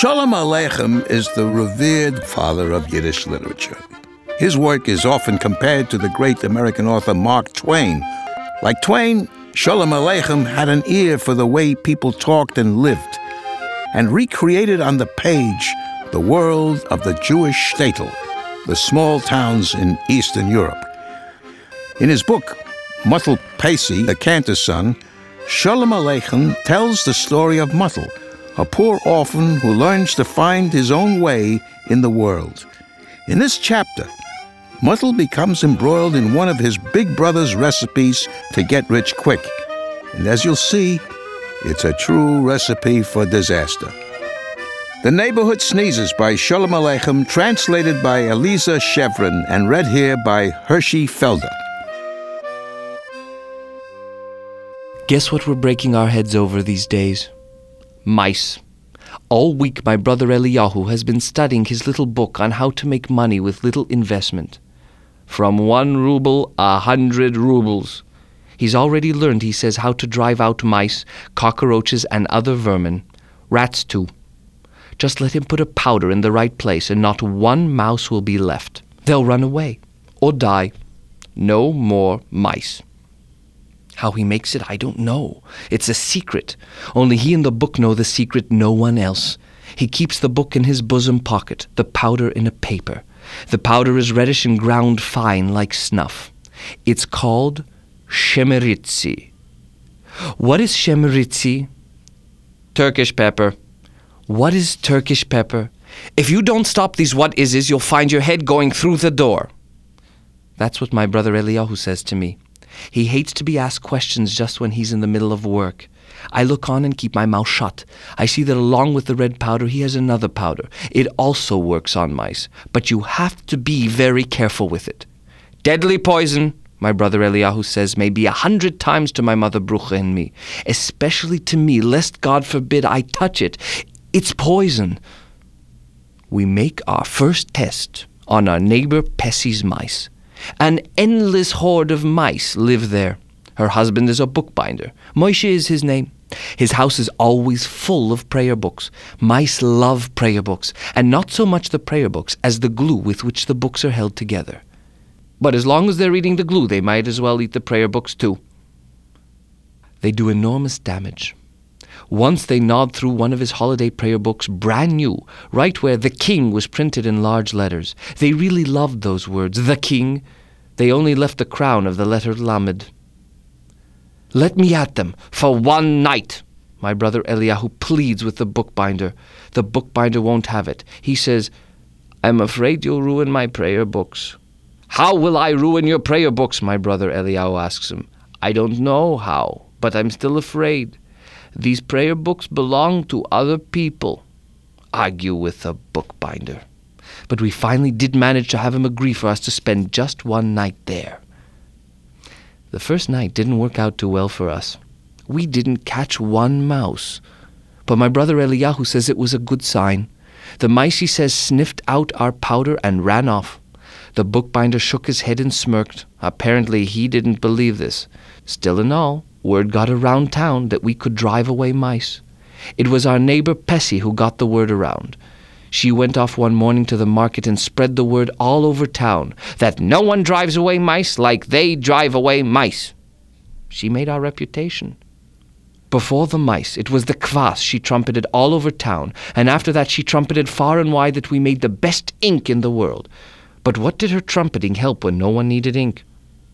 Sholem Aleichem is the revered father of Yiddish literature. His work is often compared to the great American author Mark Twain. Like Twain, Sholem Aleichem had an ear for the way people talked and lived, and recreated on the page the world of the Jewish shtetl, the small towns in Eastern Europe. In his book, Muttel Pacey, the cantor's son, Sholem Aleichem tells the story of Muttel, a poor orphan who learns to find his own way in the world. In this chapter, Muttel becomes embroiled in one of his big brother's recipes to get rich quick. And as you'll see, it's a true recipe for disaster. The Neighborhood Sneezes by Sholem Aleichem, translated by Aliza Shevrin and read here by Hershey Felder. Guess what we're breaking our heads over these days? Mice. All week, my brother Eliyahu has been studying his little book on how to make money with little investment. From one ruble, a hundred rubles. He's already learned, he says, how to drive out mice, cockroaches, and other vermin. Rats, too. Just let him put a powder in the right place, and not one mouse will be left. They'll run away or die. No more mice. How he makes it, I don't know. It's a secret. Only he and the book know the secret, no one else. He keeps the book in his bosom pocket, the powder in a paper. The powder is reddish and ground fine like snuff. It's called shemeritzi. What is shemeritzi? Turkish pepper. What is Turkish pepper? If you don't stop these what ises, you'll find your head going through the door. That's what my brother Eliyahu says to me. He hates to be asked questions just when he's in the middle of work. I look on and keep my mouth shut. I see that along with the red powder, he has another powder. It also works on mice, but you have to be very careful with it. Deadly poison, my brother Eliyahu says, may be a hundred times to my mother Brucha and me, especially to me, lest God forbid I touch it. It's poison. We make our first test on our neighbor Pessy's mice. An endless horde of mice live there. Her husband is a bookbinder. Moshe is his name. His house is always full of prayer books. Mice love prayer books, and not so much the prayer books as the glue with which the books are held together. But as long as they're eating the glue, they might as well eat the prayer books too. They do enormous damage. Once they gnawed through one of his holiday prayer books, brand new, right where the king was printed in large letters. They really loved those words, the king. They only left the crown of the letter Lamed. Let me at them for one night. My brother Eliyahu pleads with the bookbinder. The bookbinder won't have it. He says, I'm afraid you'll ruin my prayer books. How will I ruin your prayer books? My brother Eliyahu asks him. I don't know how, but I'm still afraid. These prayer books belong to other people. Argue with the bookbinder. But we finally did manage to have him agree for us to spend just one night there. The first night didn't work out too well for us. We didn't catch one mouse. But my brother Eliyahu says it was a good sign. The mice, he says, sniffed out our powder and ran off. The bookbinder shook his head and smirked. Apparently, he didn't believe this. Still and all, word got around town that we could drive away mice. It was our neighbor Pessy who got the word around. She went off one morning to the market and spread the word all over town that no one drives away mice like they drive away mice. She made our reputation. Before the mice, it was the kvass she trumpeted all over town, and after that she trumpeted far and wide that we made the best ink in the world. But what did her trumpeting help when no one needed ink?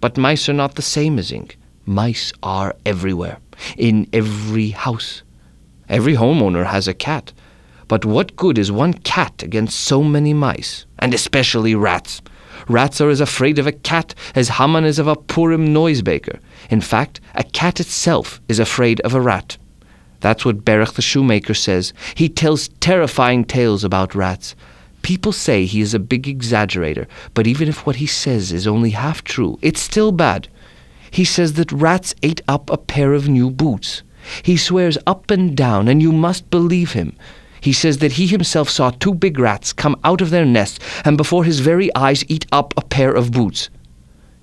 But mice are not the same as ink. Mice are everywhere, in every house. Every homeowner has a cat. But what good is one cat against so many mice, and especially rats? Rats are as afraid of a cat as Haman is of a Purim noisemaker. In fact, a cat itself is afraid of a rat. That's what Berech the shoemaker says. He tells terrifying tales about rats. People say he is a big exaggerator, but even if what he says is only half true, it's still bad. He says that rats ate up a pair of new boots. He swears up and down, and you must believe him. He says that he himself saw two big rats come out of their nest and before his very eyes eat up a pair of boots.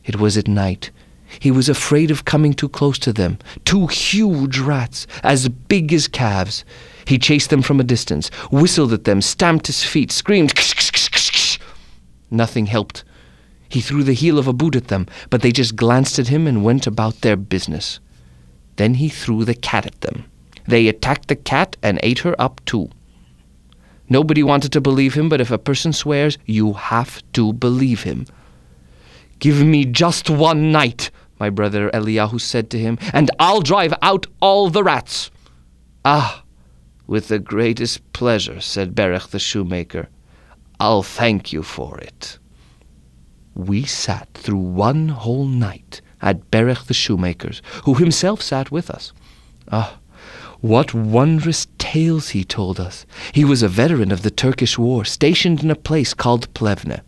It was at night. He was afraid of coming too close to them. Two huge rats, as big as calves. He chased them from a distance, whistled at them, stamped his feet, screamed. Nothing helped. He threw the heel of a boot at them, but they just glanced at him and went about their business. Then he threw the cat at them. They attacked the cat and ate her up too. Nobody wanted to believe him, but if a person swears, you have to believe him. Give me just one night, my brother Eliyahu said to him, and I'll drive out all the rats. Ah, with the greatest pleasure, said Berech the shoemaker. I'll thank you for it. We sat through one whole night at Berech the shoemaker's, who himself sat with us. Ah, what wondrous tales he told us. He was a veteran of the Turkish war, stationed in a place called Plevne.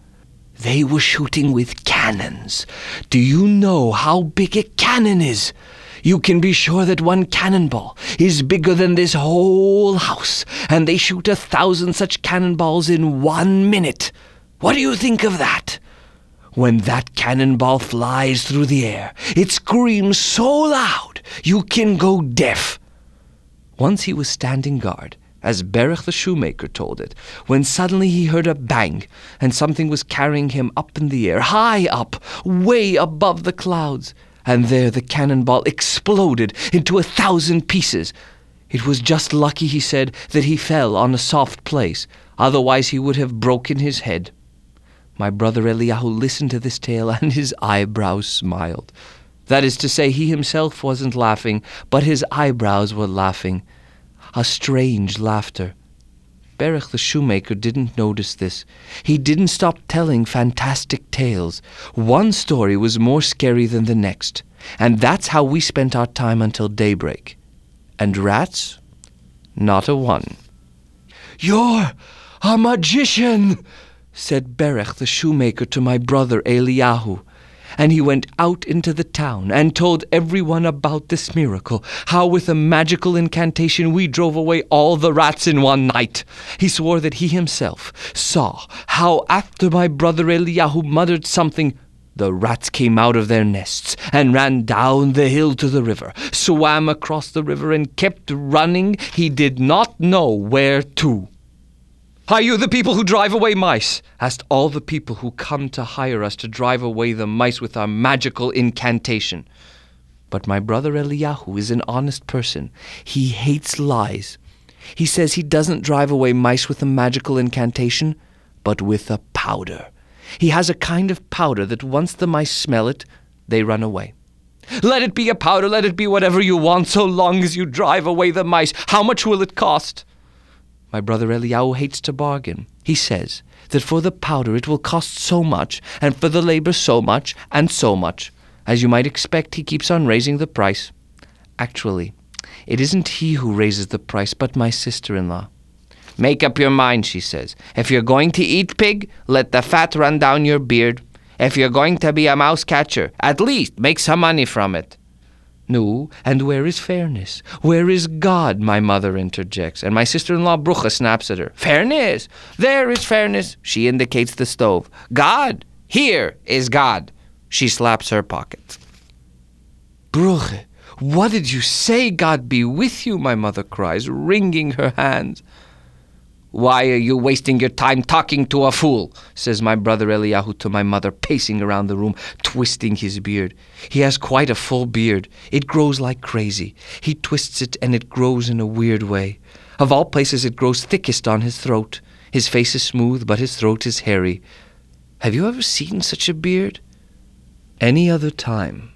They were shooting with cannons. Do you know how big a cannon is? You can be sure that one cannonball is bigger than this whole house, and they shoot a thousand such cannonballs in one minute. What do you think of that? When that cannonball flies through the air, it screams so loud you can go deaf. Once he was standing guard, as Berech the shoemaker told it, when suddenly he heard a bang, and something was carrying him up in the air, high up, way above the clouds. And there the cannonball exploded into a thousand pieces. It was just lucky, he said, that he fell on a soft place, otherwise he would have broken his head. My brother Eliyahu listened to this tale, and his eyebrows smiled. That is to say, he himself wasn't laughing, but his eyebrows were laughing. A strange laughter. Berech the shoemaker didn't notice this. He didn't stop telling fantastic tales. One story was more scary than the next, and that's how we spent our time until daybreak. And rats? Not a one. You're a magician, said Berech the shoemaker to my brother Eliyahu. And he went out into the town and told everyone about this miracle, how with a magical incantation we drove away all the rats in one night. He swore that he himself saw how after my brother Eliyahu muttered something, the rats came out of their nests and ran down the hill to the river, swam across the river, and kept running. He did not know where to. Are you the people who drive away mice? asked all the people who come to hire us to drive away the mice with our magical incantation. But my brother Eliyahu is an honest person. He hates lies. He says he doesn't drive away mice with a magical incantation, but with a powder. He has a kind of powder that once the mice smell it, they run away. Let it be a powder, let it be whatever you want, so long as you drive away the mice. How much will it cost? My brother Eliyahu hates to bargain. He says that for the powder it will cost so much, and for the labor so much, and so much. As you might expect, he keeps on raising the price. Actually, it isn't he who raises the price, but my sister in law. Make up your mind, she says. If you're going to eat pig, let the fat run down your beard. If you're going to be a mouse catcher, at least make some money from it. No, and where is fairness? Where is God? My mother interjects, and my sister in law Brucha snaps at her. Fairness? There is fairness. She indicates the stove. God? Here is God. She slaps her pocket. Bruche, what did you say? God be with you, my mother cries, wringing her hands. Why are you wasting your time talking to a fool? says my brother Eliyahu to my mother, pacing around the room, twisting his beard. He has quite a full beard. It grows like crazy. He twists it and it grows in a weird way. Of all places, it grows thickest on his throat. His face is smooth, but his throat is hairy. Have you ever seen such a beard? Any other time,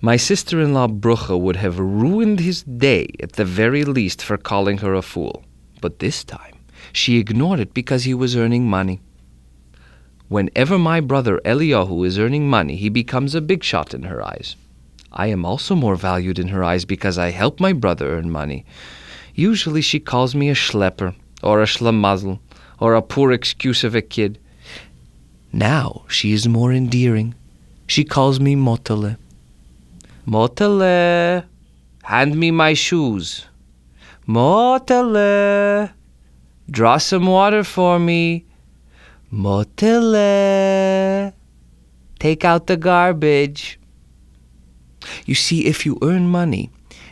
my sister in law Brucha would have ruined his day at the very least for calling her a fool. But this time, she ignored it because he was earning money. Whenever my brother Eliyahu is earning money, he becomes a big shot in her eyes. I am also more valued in her eyes because I help my brother earn money. Usually she calls me a schlepper, or a schlamazel, or a poor excuse of a kid. Now she is more endearing. She calls me Motele. Motele, hand me my shoes. Motele, draw some water for me. Motele. take out the garbage. You see, if you earn money,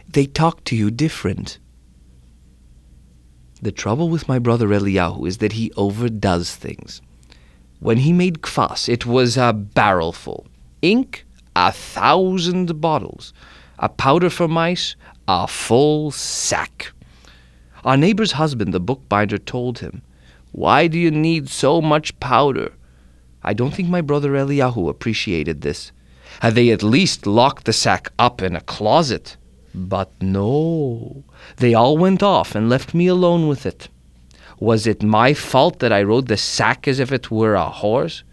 they talk to you different. The trouble with my brother Eliyahu is that he overdoes things. When he made kvass, it was a barrelful. Ink, a thousand bottles. A powder for mice, a full sack. Our neighbor's husband, the bookbinder, told him, Why do you need so much powder? I don't think my brother Eliyahu appreciated this. Had they at least locked the sack up in a closet? But no, they all went off and left me alone with it. Was it my fault that I rode the sack as if it were a horse?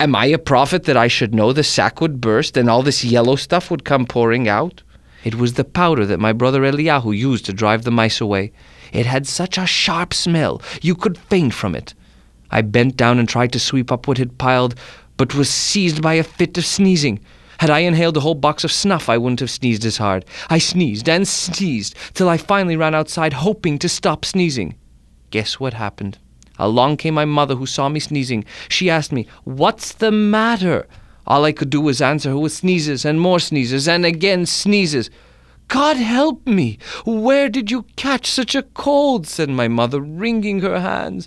Am I a prophet that I should know the sack would burst and all this yellow stuff would come pouring out? It was the powder that my brother Eliyahu used to drive the mice away. It had such a sharp smell, you could faint from it. I bent down and tried to sweep up what had piled, but was seized by a fit of sneezing. Had I inhaled a whole box of snuff, I wouldn't have sneezed as hard. I sneezed and sneezed till I finally ran outside, hoping to stop sneezing. Guess what happened? Along came my mother, who saw me sneezing. She asked me, What's the matter? All I could do was answer her with sneezes and more sneezes and again sneezes. God help me! Where did you catch such a cold? said my mother, wringing her hands.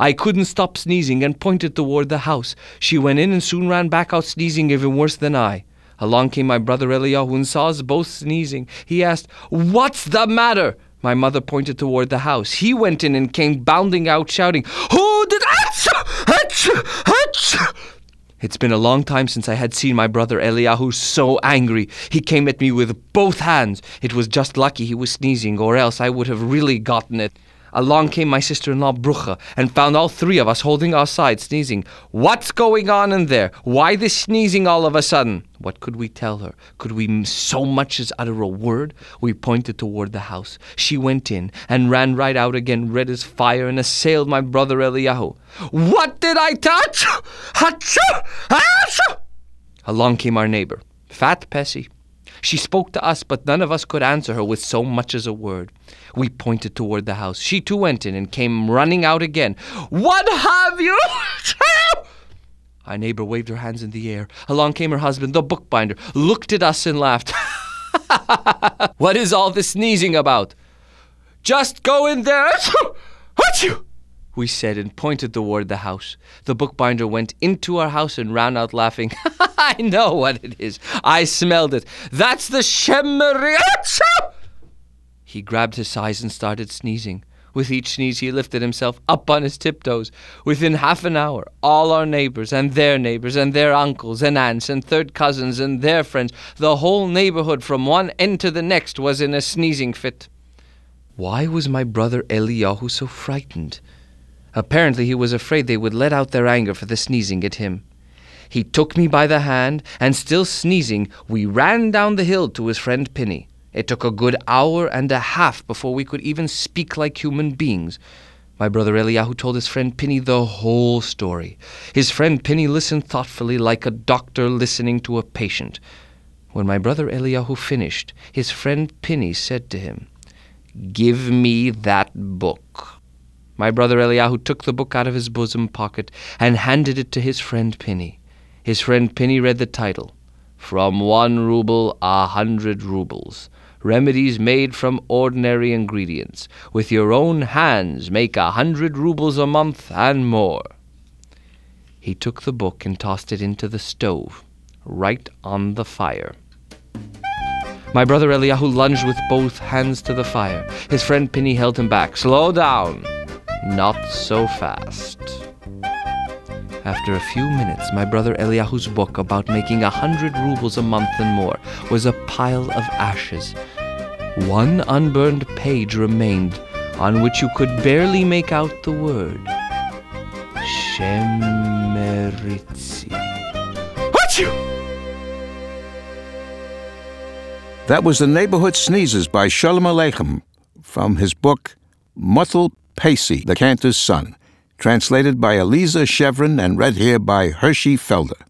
I couldn't stop sneezing and pointed toward the house. She went in and soon ran back out sneezing even worse than I. Along came my brother Eliyahu and saw us both sneezing. He asked, What's the matter? My mother pointed toward the house. He went in and came bounding out, shouting, Who did Achoo! Achoo! It's been a long time since I had seen my brother Eliyahu so angry. He came at me with both hands. It was just lucky he was sneezing, or else I would have really gotten it. Along came my sister in law Brucha and found all three of us holding our sides, sneezing. What's going on in there? Why this sneezing all of a sudden? What could we tell her? Could we so much as utter a word? We pointed toward the house. She went in and ran right out again, red as fire, and assailed my brother Eliyahu. What did I touch? Achoo! Achoo! Along came our neighbor, Fat Pessy. She spoke to us, but none of us could answer her with so much as a word. We pointed toward the house. She too went in and came running out again. What have you? Our neighbor waved her hands in the air. Along came her husband, the bookbinder, looked at us and laughed. what is all this sneezing about? Just go in there. Achoo! we said and pointed toward the house. The bookbinder went into our house and ran out laughing. I know what it is. I smelled it. That's the shemeri. He grabbed his sides and started sneezing. With each sneeze, he lifted himself up on his tiptoes. Within half an hour, all our neighbors and their neighbors and their uncles and aunts and third cousins and their friends, the whole neighborhood from one end to the next was in a sneezing fit. Why was my brother Eliyahu so frightened? Apparently, he was afraid they would let out their anger for the sneezing at him. He took me by the hand, and still sneezing, we ran down the hill to his friend Pinny. It took a good hour and a half before we could even speak like human beings. My brother Eliyahu told his friend Pinny the whole story. His friend Pinny listened thoughtfully, like a doctor listening to a patient. When my brother Eliyahu finished, his friend Pinny said to him, Give me that book. My brother Eliyahu took the book out of his bosom pocket and handed it to his friend Pinny. His friend Pinny read the title From One Ruble, a Hundred Rubles. Remedies made from ordinary ingredients. With your own hands, make a hundred roubles a month and more. He took the book and tossed it into the stove, right on the fire. My brother Eliyahu lunged with both hands to the fire. His friend Pinny held him back. Slow down. Not so fast. After a few minutes, my brother Eliyahu's book about making a hundred rubles a month and more was a pile of ashes. One unburned page remained on which you could barely make out the word Shemeritzi. Achoo! That was The Neighborhood Sneezes by Sholem Aleichem from his book Muttel Pacey, the Cantor's Son, translated by Aliza Shevrin and read here by Hershey Felder.